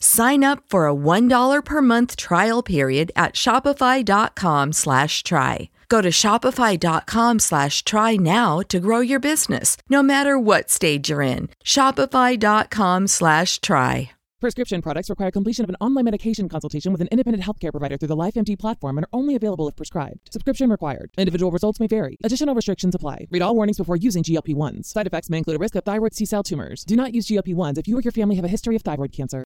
Sign up for a $1 per month trial period at shopify.com slash try. Go to shopify.com slash try now to grow your business, no matter what stage you're in. Shopify.com slash try. Prescription products require completion of an online medication consultation with an independent healthcare provider through the LifeMD platform and are only available if prescribed. Subscription required. Individual results may vary. Additional restrictions apply. Read all warnings before using GLP-1s. Side effects may include a risk of thyroid C-cell tumors. Do not use GLP-1s if you or your family have a history of thyroid cancer.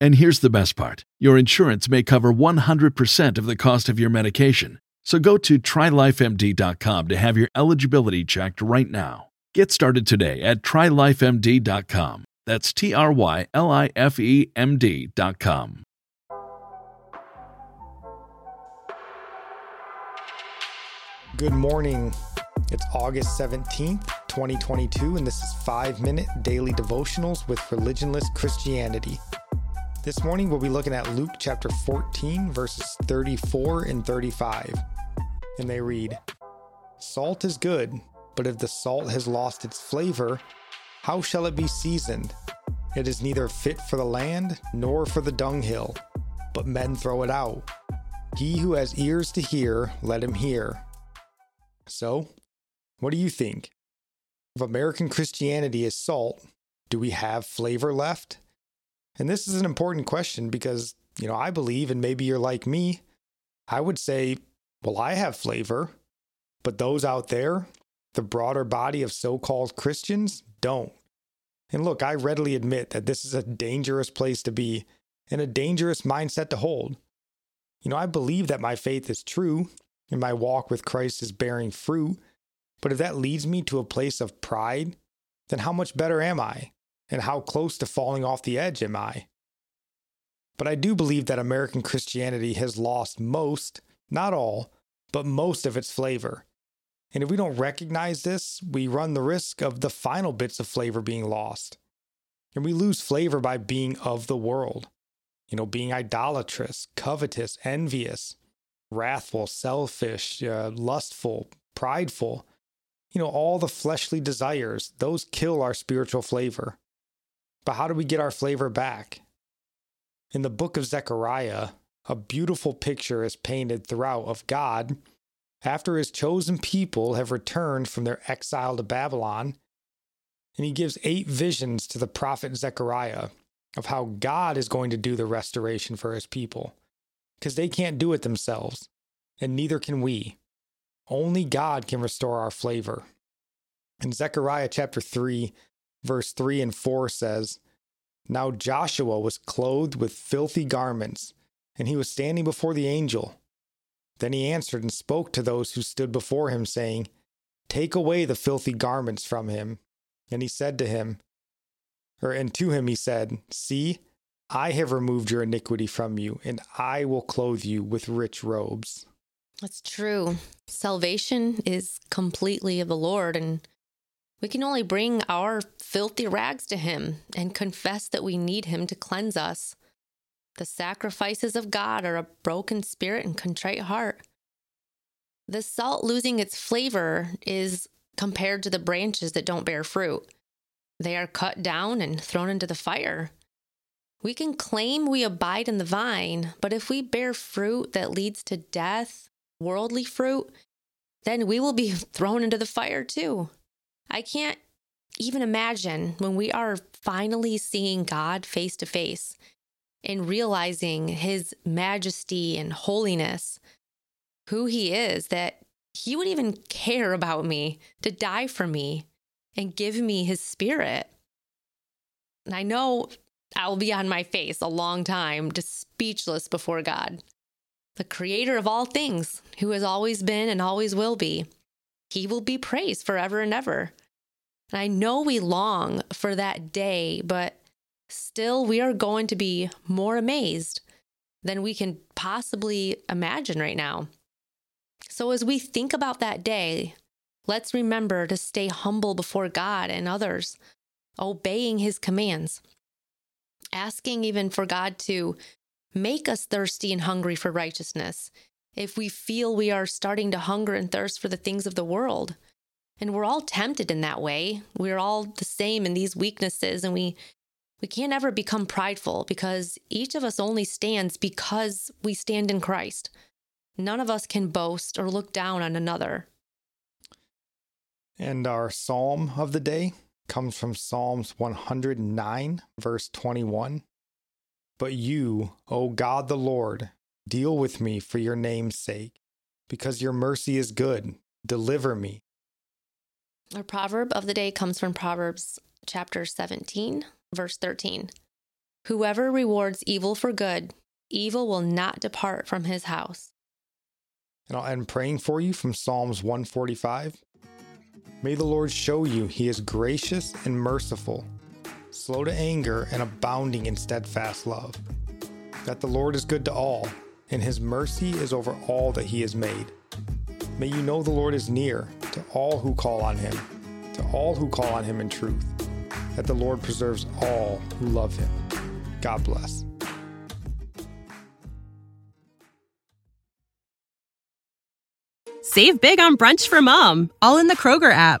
And here's the best part your insurance may cover 100% of the cost of your medication. So go to trylifemd.com to have your eligibility checked right now. Get started today at trylifemd.com. That's T R Y L I F E M D.com. Good morning. It's August 17th, 2022, and this is 5 Minute Daily Devotionals with Religionless Christianity. This morning we'll be looking at Luke chapter 14, verses 34 and 35. And they read Salt is good, but if the salt has lost its flavor, how shall it be seasoned? It is neither fit for the land nor for the dunghill, but men throw it out. He who has ears to hear, let him hear. So, what do you think? If American Christianity is salt, do we have flavor left? And this is an important question because, you know, I believe, and maybe you're like me, I would say, well, I have flavor, but those out there, the broader body of so called Christians, don't. And look, I readily admit that this is a dangerous place to be and a dangerous mindset to hold. You know, I believe that my faith is true and my walk with Christ is bearing fruit. But if that leads me to a place of pride, then how much better am I? And how close to falling off the edge am I? But I do believe that American Christianity has lost most, not all, but most of its flavor. And if we don't recognize this, we run the risk of the final bits of flavor being lost. And we lose flavor by being of the world, you know, being idolatrous, covetous, envious, wrathful, selfish, uh, lustful, prideful. You know, all the fleshly desires, those kill our spiritual flavor. But how do we get our flavor back? In the book of Zechariah, a beautiful picture is painted throughout of God after his chosen people have returned from their exile to Babylon. And he gives eight visions to the prophet Zechariah of how God is going to do the restoration for his people because they can't do it themselves, and neither can we. Only God can restore our flavor. In Zechariah chapter 3, verse 3 and 4 says, Now Joshua was clothed with filthy garments, and he was standing before the angel. Then he answered and spoke to those who stood before him, saying, Take away the filthy garments from him. And he said to him, or and to him he said, See, I have removed your iniquity from you, and I will clothe you with rich robes. That's true. Salvation is completely of the Lord, and we can only bring our filthy rags to Him and confess that we need Him to cleanse us. The sacrifices of God are a broken spirit and contrite heart. The salt losing its flavor is compared to the branches that don't bear fruit. They are cut down and thrown into the fire. We can claim we abide in the vine, but if we bear fruit that leads to death, worldly fruit, then we will be thrown into the fire too. I can't even imagine when we are finally seeing God face to face and realizing his majesty and holiness, who he is, that he would even care about me to die for me and give me his spirit. And I know I'll be on my face a long time, just speechless before God, the creator of all things, who has always been and always will be. He will be praised forever and ever. And I know we long for that day, but still we are going to be more amazed than we can possibly imagine right now. So as we think about that day, let's remember to stay humble before God and others, obeying his commands, asking even for God to make us thirsty and hungry for righteousness. If we feel we are starting to hunger and thirst for the things of the world, and we're all tempted in that way. We're all the same in these weaknesses and we we can't ever become prideful because each of us only stands because we stand in Christ. None of us can boast or look down on another. And our psalm of the day comes from Psalms 109, verse 21. But you, O God the Lord, deal with me for your name's sake, because your mercy is good. Deliver me. Our proverb of the day comes from Proverbs chapter 17, verse 13. Whoever rewards evil for good, evil will not depart from his house. And I'll end praying for you from Psalms 145. May the Lord show you he is gracious and merciful, slow to anger and abounding in steadfast love. That the Lord is good to all, and his mercy is over all that he has made. May you know the Lord is near to all who call on him, to all who call on him in truth, that the Lord preserves all who love him. God bless. Save big on brunch for mom, all in the Kroger app.